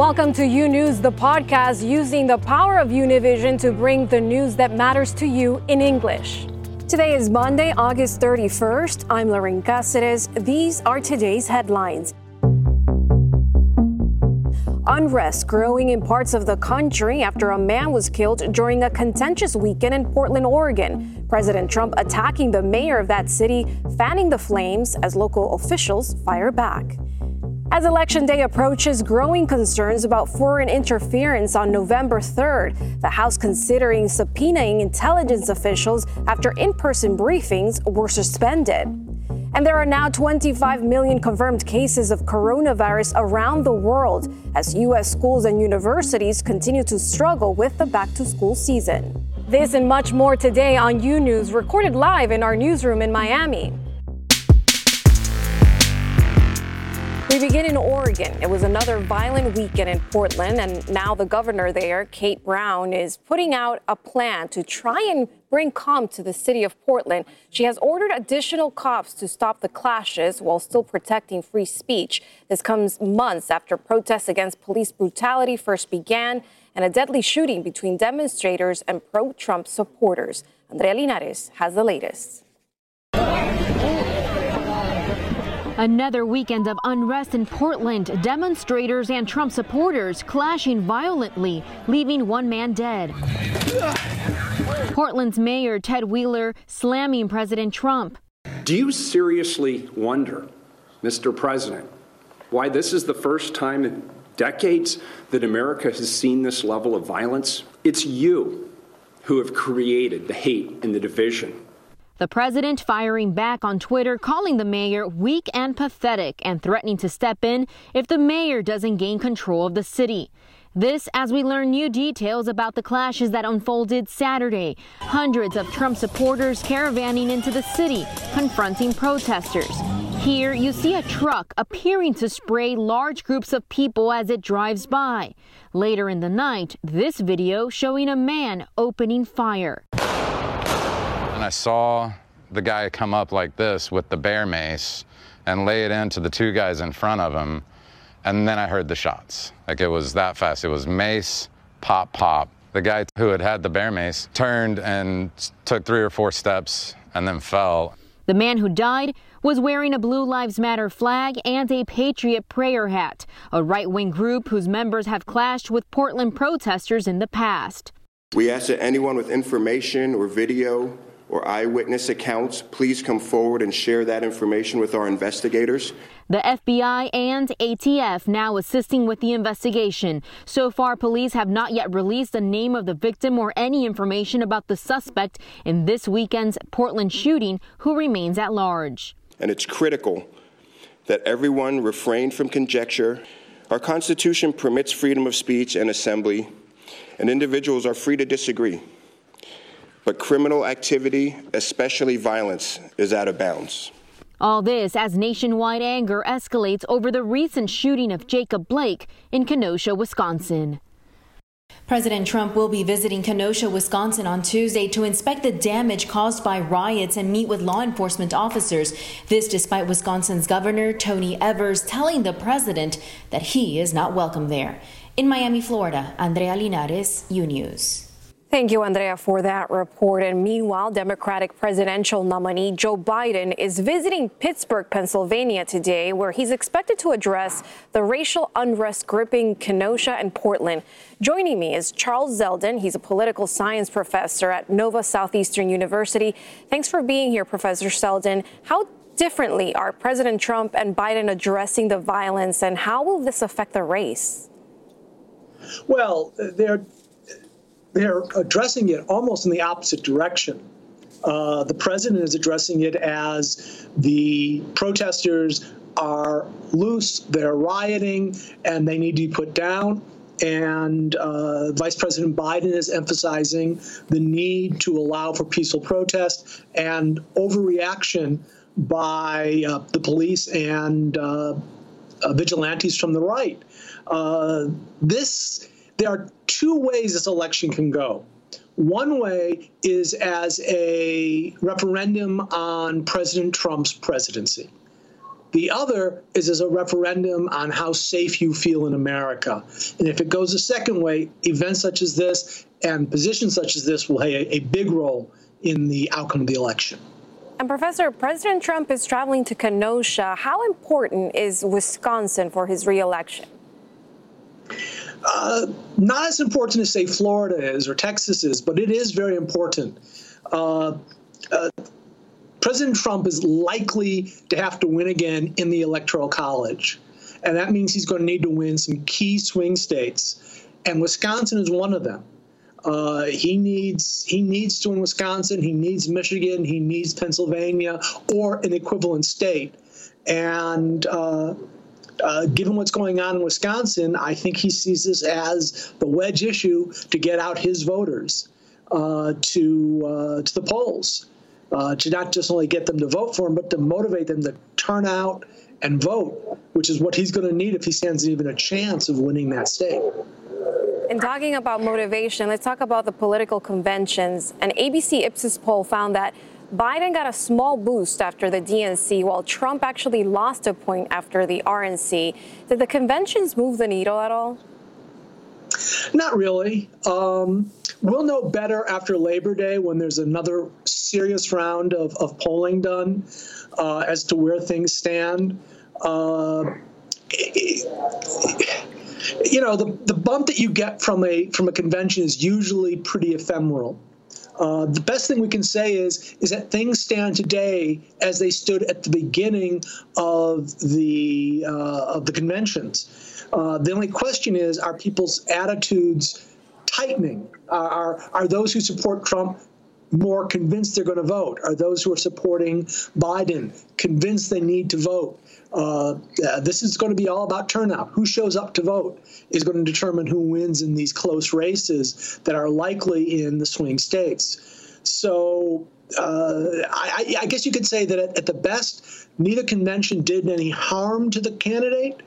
Welcome to U News, the podcast using the power of Univision to bring the news that matters to you in English. Today is Monday, August 31st. I'm Lorraine Cáceres. These are today's headlines. Unrest growing in parts of the country after a man was killed during a contentious weekend in Portland, Oregon. President Trump attacking the mayor of that city, fanning the flames as local officials fire back. As Election Day approaches, growing concerns about foreign interference on November 3rd. The House considering subpoenaing intelligence officials after in person briefings were suspended. And there are now 25 million confirmed cases of coronavirus around the world as U.S. schools and universities continue to struggle with the back to school season. This and much more today on U News, recorded live in our newsroom in Miami. We begin in Oregon. It was another violent weekend in Portland, and now the governor there, Kate Brown, is putting out a plan to try and bring calm to the city of Portland. She has ordered additional cops to stop the clashes while still protecting free speech. This comes months after protests against police brutality first began and a deadly shooting between demonstrators and pro Trump supporters. Andrea Linares has the latest. Another weekend of unrest in Portland. Demonstrators and Trump supporters clashing violently, leaving one man dead. Portland's mayor Ted Wheeler slamming President Trump. Do you seriously wonder, Mr. President, why this is the first time in decades that America has seen this level of violence? It's you who have created the hate and the division. The president firing back on Twitter, calling the mayor weak and pathetic and threatening to step in if the mayor doesn't gain control of the city. This as we learn new details about the clashes that unfolded Saturday. Hundreds of Trump supporters caravanning into the city, confronting protesters. Here you see a truck appearing to spray large groups of people as it drives by. Later in the night, this video showing a man opening fire. And I saw the guy come up like this with the bear mace and lay it into the two guys in front of him. And then I heard the shots. Like it was that fast. It was mace, pop, pop. The guy who had had the bear mace turned and took three or four steps and then fell. The man who died was wearing a Blue Lives Matter flag and a Patriot prayer hat, a right wing group whose members have clashed with Portland protesters in the past. We ask that anyone with information or video or eyewitness accounts, please come forward and share that information with our investigators. The FBI and ATF now assisting with the investigation. So far, police have not yet released the name of the victim or any information about the suspect in this weekend's Portland shooting who remains at large. And it's critical that everyone refrain from conjecture. Our Constitution permits freedom of speech and assembly, and individuals are free to disagree. But criminal activity, especially violence, is out of bounds. All this as nationwide anger escalates over the recent shooting of Jacob Blake in Kenosha, Wisconsin. President Trump will be visiting Kenosha, Wisconsin on Tuesday to inspect the damage caused by riots and meet with law enforcement officers. This despite Wisconsin's Governor Tony Evers telling the president that he is not welcome there. In Miami, Florida, Andrea Linares, U News. Thank you, Andrea, for that report. And meanwhile, Democratic presidential nominee Joe Biden is visiting Pittsburgh, Pennsylvania today, where he's expected to address the racial unrest gripping Kenosha and Portland. Joining me is Charles Zelden. He's a political science professor at Nova Southeastern University. Thanks for being here, Professor Zelden. How differently are President Trump and Biden addressing the violence, and how will this affect the race? Well, they're they're addressing it almost in the opposite direction. Uh, the president is addressing it as the protesters are loose, they're rioting, and they need to be put down. And uh, Vice President Biden is emphasizing the need to allow for peaceful protest and overreaction by uh, the police and uh, uh, vigilantes from the right. Uh, this there are two ways this election can go. One way is as a referendum on President Trump's presidency. The other is as a referendum on how safe you feel in America. And if it goes a second way, events such as this and positions such as this will play a, a big role in the outcome of the election. And Professor, President Trump is traveling to Kenosha. How important is Wisconsin for his reelection? Uh, not as important as, say, Florida is or Texas is, but it is very important. Uh, uh, President Trump is likely to have to win again in the Electoral College. And that means he's going to need to win some key swing states. And Wisconsin is one of them. Uh, he needs he needs to win Wisconsin. He needs Michigan. He needs Pennsylvania or an equivalent state. And uh, uh, given what's going on in Wisconsin, I think he sees this as the wedge issue to get out his voters uh, to uh, to the polls, uh, to not just only get them to vote for him, but to motivate them to turn out and vote, which is what he's going to need if he stands even a chance of winning that state. And talking about motivation, let's talk about the political conventions. An ABC Ipsos poll found that Biden got a small boost after the DNC, while Trump actually lost a point after the RNC. Did the conventions move the needle at all? Not really. Um, we'll know better after Labor Day when there's another serious round of, of polling done uh, as to where things stand. Uh, you know, the, the bump that you get from a from a convention is usually pretty ephemeral. Uh, the best thing we can say is is that things stand today as they stood at the beginning of the uh, of the conventions. Uh, the only question is, are people's attitudes tightening? Are are those who support Trump more convinced they're going to vote? Are those who are supporting Biden convinced they need to vote? Uh, this is going to be all about turnout. Who shows up to vote is going to determine who wins in these close races that are likely in the swing states. So uh, I, I, guess you could say that at, at, the best, neither convention did any harm to the candidate,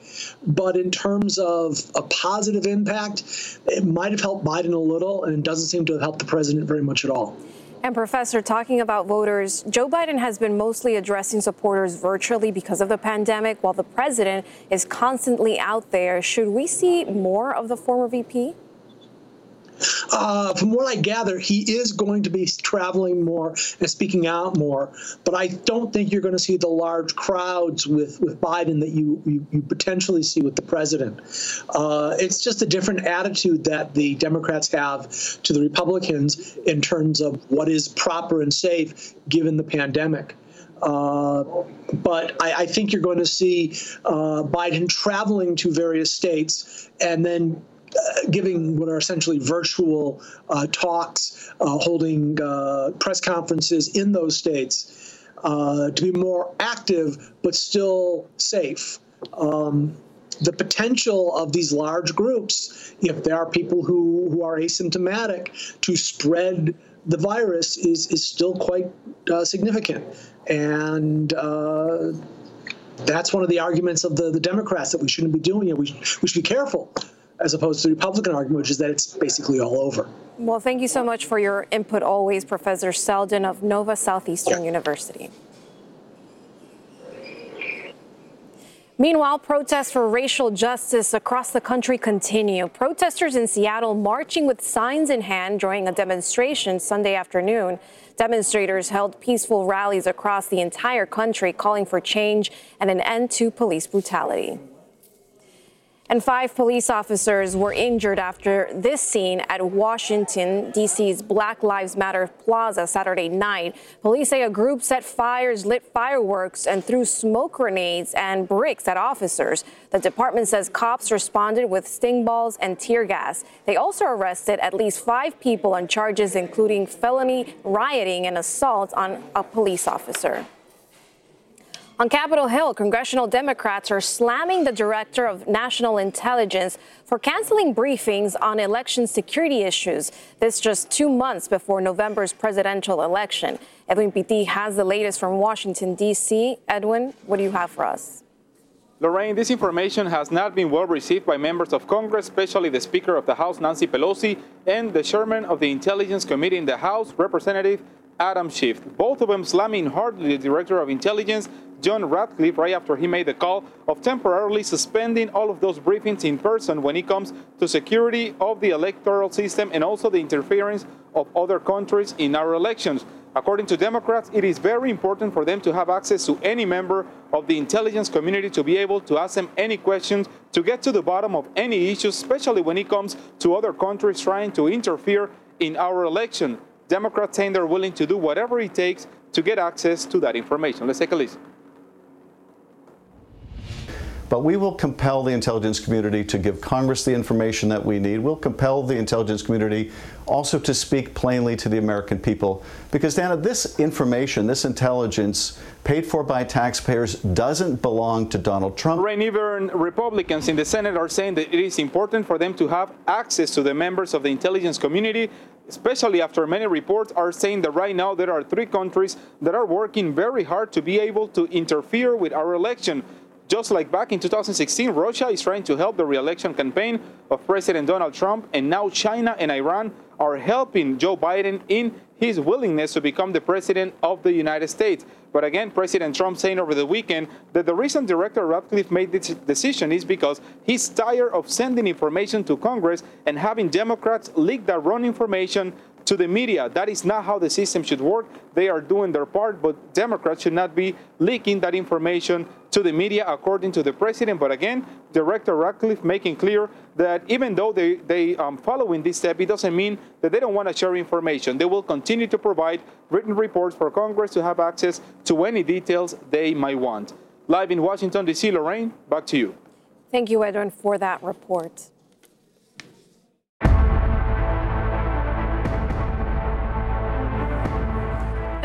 but in terms of a positive impact, it might have helped Biden a little, and it doesn't seem to have helped the president very much at all. And Professor, talking about voters, Joe Biden has been mostly addressing supporters virtually because of the pandemic, while the president is constantly out there. Should we see more of the former VP? Uh, from what I gather, he is going to be traveling more and speaking out more. But I don't think you're going to see the large crowds with, with Biden that you, you, you potentially see with the president. Uh, it's just a different attitude that the Democrats have to the Republicans in terms of what is proper and safe given the pandemic. Uh, but I, I, think you're going to see uh, Biden traveling to various states and then giving what are essentially virtual uh, talks, uh, holding uh, press conferences in those states uh, to be more active but still safe. Um, the potential of these large groups, if there are people who, who are asymptomatic, to spread the virus is, is still quite significant. And that's one of the arguments of the, the Democrats that we shouldn't be doing it. We, we should be careful as opposed to the Republican argument, which is that it's basically all over. Well, thank you so much for your input always, Professor Zelden of Nova Southeastern yeah. University. Meanwhile, protests for racial justice across the country continue. Protesters in Seattle marching with signs in hand during a demonstration Sunday afternoon. Demonstrators held peaceful rallies across the entire country calling for change and an end to police brutality. And five police officers were injured after this scene at Washington, D.C.'s Black Lives Matter Plaza Saturday night. Police say a group set fires, lit fireworks, and threw smoke grenades and bricks at officers. The department says cops responded with sting balls and tear gas. They also arrested at least five people on charges including felony rioting and assault on a police officer. On Capitol Hill, congressional Democrats are slamming the director of national intelligence for canceling briefings on election security issues. This just two months before November's presidential election. Edwin Pitti has the latest from Washington, D.C. Edwin, what do you have for us? Lorraine, this information has not been well received by members of Congress, especially the Speaker of the House, Nancy Pelosi, and the Chairman of the Intelligence Committee in the House, Representative Adam Schiff. Both of them slamming hard the Director of Intelligence John Ratcliffe right after he made the call of temporarily suspending all of those briefings in person when it comes to security of the electoral system and also the interference of other countries in our elections. According to Democrats, it is very important for them to have access to any member of the intelligence community to be able to ask them any questions, to get to the bottom of any issues, especially when it comes to other countries trying to interfere in our election. Democrats saying they're willing to do whatever it takes to get access to that information. Let's take a listen. But we will compel the intelligence community to give Congress the information that we need. We'll compel the intelligence community also to speak plainly to the American people. Because, Dana, this information, this intelligence paid for by taxpayers doesn't belong to Donald Trump. Right, even Republicans in the Senate are saying that it is important for them to have access to the members of the intelligence community especially after many reports are saying that right now there are three countries that are working very hard to be able to interfere with our election. Just like back in 2016, Russia is trying to help the re-election campaign of President Donald Trump, and now China and Iran are helping Joe Biden in his willingness to become the president of the United States. But again, President Trump saying over the weekend that the reason Director Ratcliffe made this decision is because he's tired of sending information to Congress and having Democrats leak that wrong information to the media. That is not how the system should work. They are doing their part, but Democrats should not be leaking that information to the media, according to the president. But again, Director Ratcliffe making clear that even though they, they um, following this step, it doesn't mean that they don't want to share information. They will continue to provide written reports for Congress to have access to any details they might want. Live in Washington, D.C., Lorraine, back to you. Thank you, Edwin, for that report.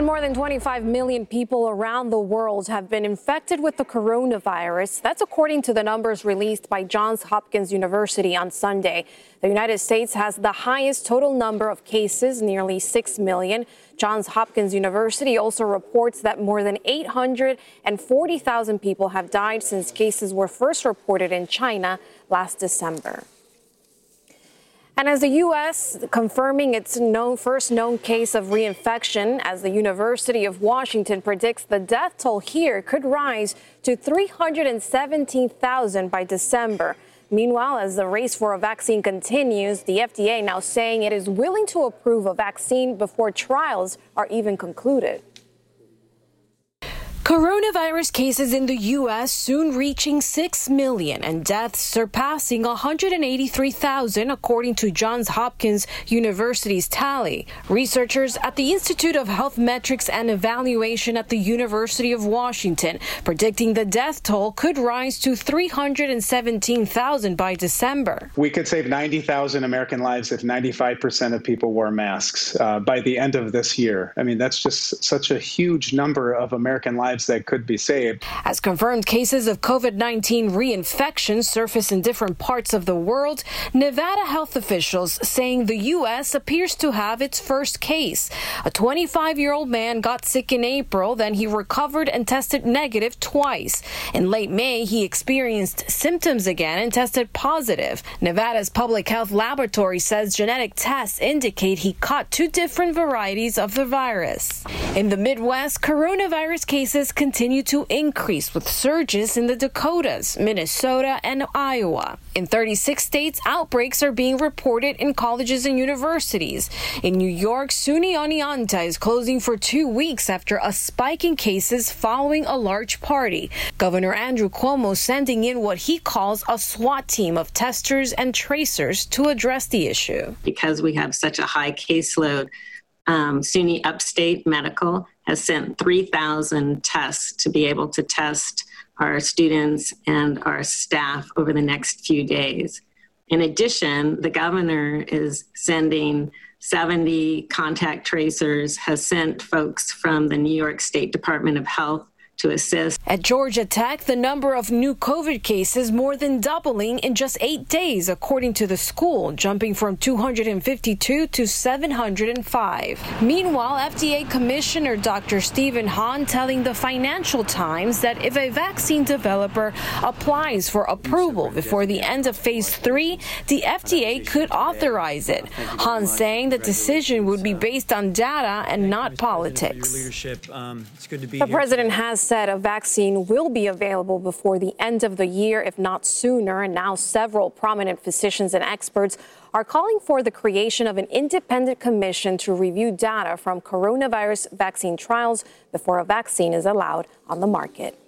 More than 25 million people around the world have been infected with the coronavirus. That's according to the numbers released by Johns Hopkins University on Sunday. The United States has the highest total number of cases, nearly 6 million. Johns Hopkins University also reports that more than 840,000 people have died since cases were first reported in China last December. And as the U.S. confirming its known, first known case of reinfection, as the University of Washington predicts the death toll here could rise to 317,000 by December. Meanwhile, as the race for a vaccine continues, the FDA now saying it is willing to approve a vaccine before trials are even concluded. Coronavirus cases in the U.S. soon reaching 6 million and deaths surpassing 183,000, according to Johns Hopkins University's tally. Researchers at the Institute of Health Metrics and Evaluation at the University of Washington predicting the death toll could rise to 317,000 by December. We could save 90,000 American lives if 95% of people wore masks uh, by the end of this year. I mean, that's just such a huge number of American lives lives that could be saved. As confirmed cases of COVID 19 reinfection surface in different parts of the world, Nevada health officials saying the U.S. appears to have its first case. A 25 year old man got sick in April, then he recovered and tested negative twice. In late May, he experienced symptoms again and tested positive. Nevada's public health laboratory says genetic tests indicate he caught two different varieties of the virus. In the Midwest, coronavirus cases cases continue to increase with surges in the Dakotas, Minnesota, and Iowa. In 36 states, outbreaks are being reported in colleges and universities. In New York, SUNY Oneonta is closing for two weeks after a spike in cases following a large party. Governor Andrew Cuomo sending in what he calls a SWAT team of testers and tracers to address the issue. Because we have such a high caseload, um, SUNY Upstate Medical has sent 3,000 tests to be able to test our students and our staff over the next few days. In addition, the governor is sending 70 contact tracers, has sent folks from the New York State Department of Health to assist. At Georgia Tech, the number of new COVID cases more than doubling in just eight days, according to the school, jumping from 252 to 705. Meanwhile, FDA Commissioner Dr. Stephen Hahn telling the Financial Times that if a vaccine developer applies for approval before the end of phase three, the FDA could authorize it. Hahn saying the decision would be based on data and not politics. The president has said a vaccine will be available before the end of the year, if not sooner. And now several prominent physicians and experts are calling for the creation of an independent commission to review data from coronavirus vaccine trials before a vaccine is allowed on the market.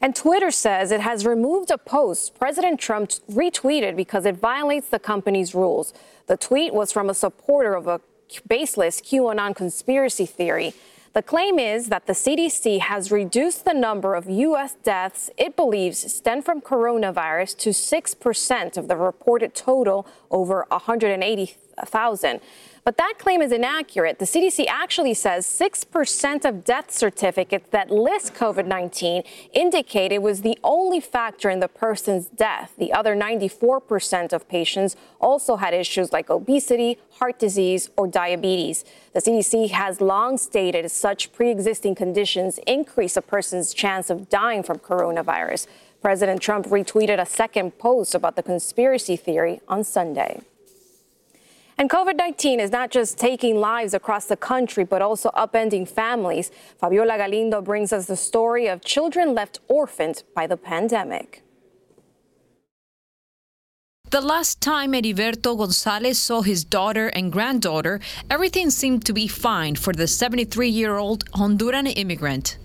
And Twitter says it has removed a post President Trump retweeted because it violates the company's rules. The tweet was from a supporter of a baseless QAnon conspiracy theory. The claim is that the CDC has reduced the number of U.S. deaths it believes stem from coronavirus to 6% of the reported total over 180,000. But that claim is inaccurate. The CDC actually says 6% of death certificates that list COVID 19 indicate it was the only factor in the person's death. The other 94% of patients also had issues like obesity, heart disease, or diabetes. The CDC has long stated such pre existing conditions increase a person's chance of dying from coronavirus. President Trump retweeted a second post about the conspiracy theory on Sunday. And COVID 19 is not just taking lives across the country, but also upending families. Fabiola Galindo brings us the story of children left orphaned by the pandemic. The last time Heriberto Gonzalez saw his daughter and granddaughter, everything seemed to be fine for the 73 year old Honduran immigrant.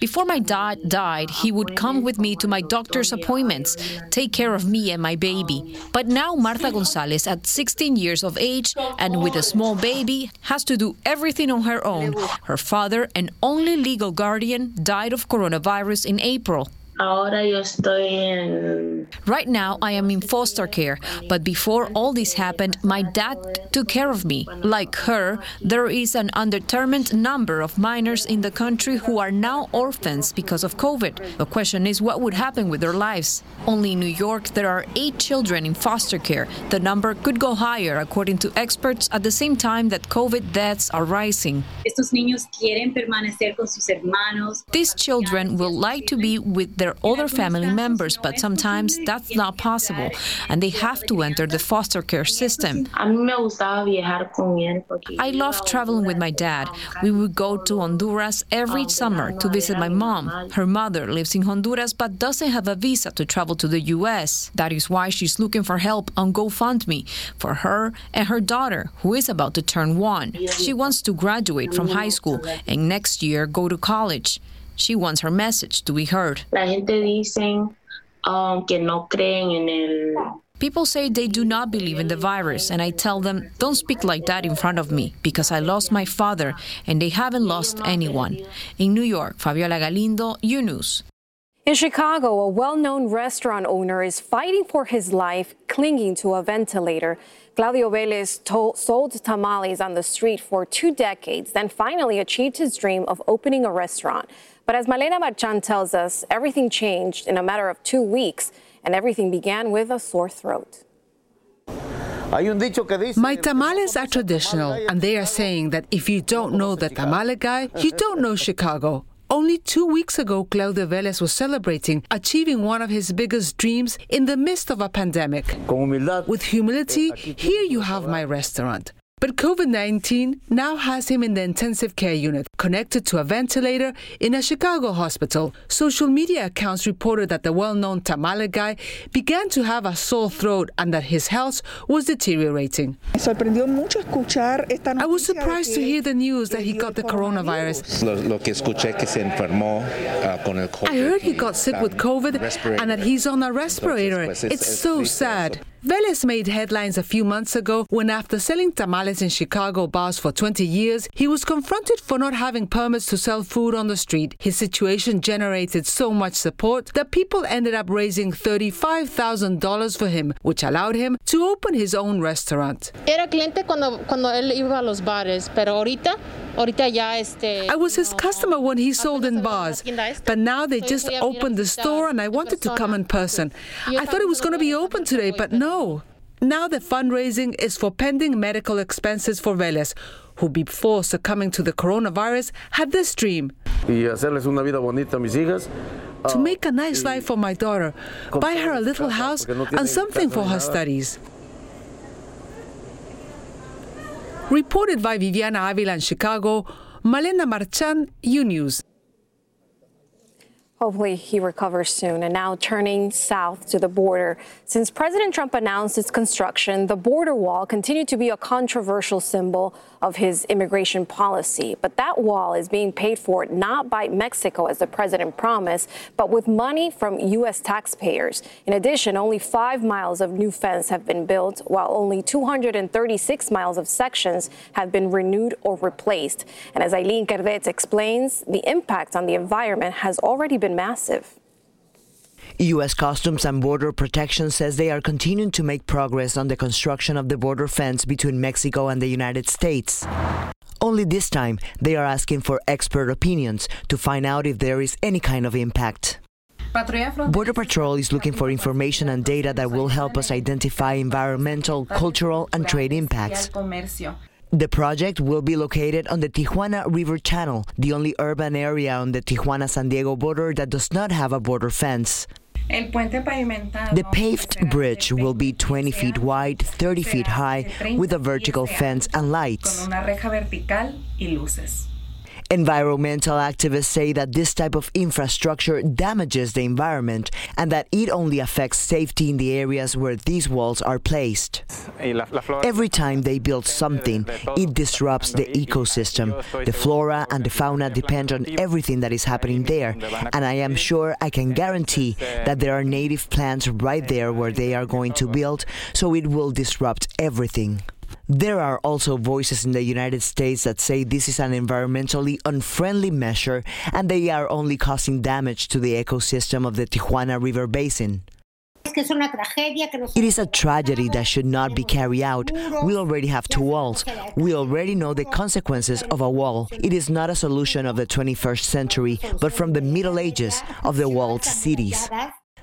Before my dad died, he would come with me to my doctor's appointments, take care of me and my baby. But now Marta Gonzalez, at 16 years of age and with a small baby, has to do everything on her own. Her father, and only legal guardian, died of coronavirus in April. Ahora yo estoy en... Right now, I am in foster care, but before all this happened, my dad took care of me. Like her, there is an undetermined number of minors in the country who are now orphans because of COVID. The question is what would happen with their lives. Only in New York, there are eight children in foster care. The number could go higher, according to experts, at the same time that COVID deaths are rising. Estos niños quieren permanecer con sus hermanos. These children will like to be with their other family members, but sometimes that's not possible, and they have to enter the foster care system. I love traveling with my dad. We would go to Honduras every summer to visit my mom. Her mother lives in Honduras but doesn't have a visa to travel to the U.S. That is why she's looking for help on GoFundMe for her and her daughter, who is about to turn one. She wants to graduate from high school and next year go to college. She wants her message to be heard. La gente dicen um, que no creen en el People say they do not believe in the virus, and I tell them, don't speak like that in front of me, because I lost my father, and they haven't lost anyone. In New York, Fabiola Galindo, U News. In Chicago, a well known restaurant owner is fighting for his life, clinging to a ventilator. Claudio Velez told, sold tamales on the street for two decades, then finally achieved his dream of opening a restaurant. But as Malena Marchan tells us, everything changed in a matter of two weeks, and everything began with a sore throat. My tamales are traditional, and they are saying that if you don't know the tamale guy, you don't know Chicago. Only two weeks ago, Claudio Velez was celebrating achieving one of his biggest dreams in the midst of a pandemic. With humility, here you have my restaurant. But COVID 19 now has him in the intensive care unit, connected to a ventilator in a Chicago hospital. Social media accounts reported that the well known tamale guy began to have a sore throat and that his health was deteriorating. I was surprised to hear the news that he got the coronavirus. I heard he got sick with COVID and that he's on a respirator. It's so sad. Velez made headlines a few months ago when, after selling tamales in Chicago bars for 20 years, he was confronted for not having permits to sell food on the street. His situation generated so much support that people ended up raising $35,000 for him, which allowed him to open his own restaurant. Era cliente cuando, cuando él iba a los bares, pero ahorita I was his customer when he sold in bars, but now they just opened the store and I wanted to come in person. I thought it was going to be open today, but no. Now the fundraising is for pending medical expenses for Velez, who before succumbing to the coronavirus had this dream. To make a nice life for my daughter, buy her a little house and something for her studies. Reported by Viviana Avila in Chicago, Malena Marchan, U News. Hopefully, he recovers soon. And now turning south to the border. Since President Trump announced its construction, the border wall continued to be a controversial symbol of his immigration policy. But that wall is being paid for not by Mexico, as the president promised, but with money from U.S. taxpayers. In addition, only five miles of new fence have been built, while only 236 miles of sections have been renewed or replaced. And as Eileen Cardets explains, the impact on the environment has already been massive. U.S. Customs and Border Protection says they are continuing to make progress on the construction of the border fence between Mexico and the United States. Only this time, they are asking for expert opinions to find out if there is any kind of impact. Border Patrol is looking for information and data that will help us identify environmental, cultural, and trade impacts. The project will be located on the Tijuana River Channel, the only urban area on the Tijuana San Diego border that does not have a border fence. The paved bridge will be 20 feet wide, 30 feet high, with a vertical fence and lights. Environmental activists say that this type of infrastructure damages the environment and that it only affects safety in the areas where these walls are placed. Every time they build something, it disrupts the ecosystem. The flora and the fauna depend on everything that is happening there, and I am sure I can guarantee that there are native plants right there where they are going to build, so it will disrupt everything. There are also voices in the United States that say this is an environmentally unfriendly measure and they are only causing damage to the ecosystem of the Tijuana River Basin. It is a tragedy that should not be carried out. We already have two walls. We already know the consequences of a wall. It is not a solution of the 21st century, but from the Middle Ages of the walled cities.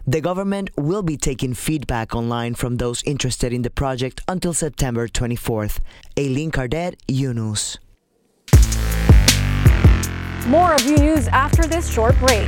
The government will be taking feedback online from those interested in the project until September 24th. Aileen Cardet, UNews. More of U News after this short break.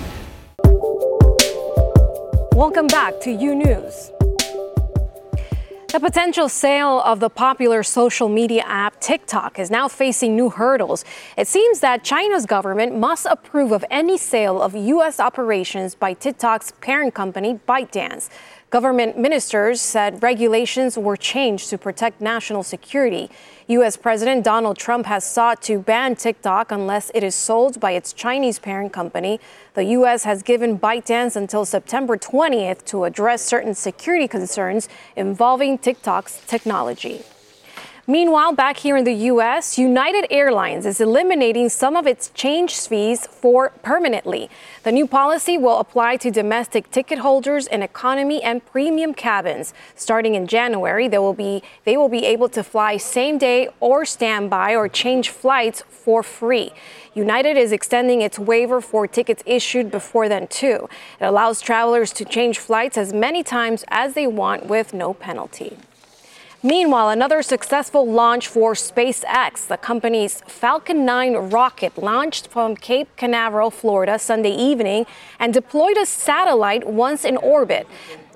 Welcome back to U News. The potential sale of the popular social media app TikTok is now facing new hurdles. It seems that China's government must approve of any sale of U.S. operations by TikTok's parent company, ByteDance. Government ministers said regulations were changed to protect national security. U.S. President Donald Trump has sought to ban TikTok unless it is sold by its Chinese parent company. The U.S. has given ByteDance until September 20th to address certain security concerns involving TikTok's technology. Meanwhile, back here in the U.S., United Airlines is eliminating some of its change fees for permanently. The new policy will apply to domestic ticket holders in economy and premium cabins. Starting in January, they will be they will be able to fly same day or standby or change flights for free. United is extending its waiver for tickets issued before then too. It allows travelers to change flights as many times as they want with no penalty. Meanwhile, another successful launch for SpaceX. The company's Falcon 9 rocket launched from Cape Canaveral, Florida, Sunday evening and deployed a satellite once in orbit.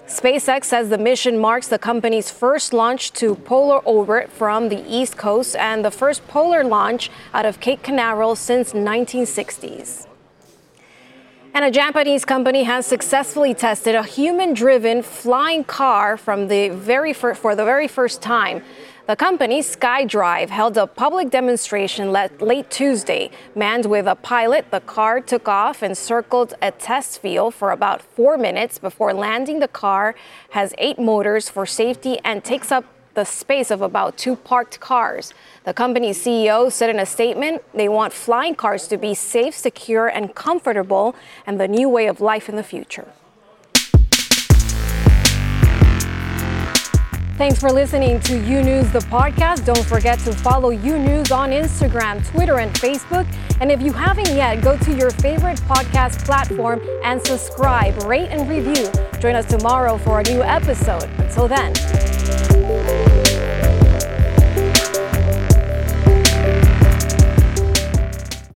SpaceX says the mission marks the company's first launch to polar orbit from the East Coast and the first polar launch out of Cape Canaveral since 1960s. And a Japanese company has successfully tested a human-driven flying car from the very fir- for the very first time. The company, SkyDrive, held a public demonstration late Tuesday. Manned with a pilot, the car took off and circled a test field for about four minutes before landing. The car has eight motors for safety and takes up the space of about two parked cars. The company's CEO said in a statement they want flying cars to be safe, secure, and comfortable, and the new way of life in the future. Thanks for listening to U News, the podcast. Don't forget to follow U News on Instagram, Twitter, and Facebook. And if you haven't yet, go to your favorite podcast platform and subscribe, rate, and review. Join us tomorrow for a new episode. Until then.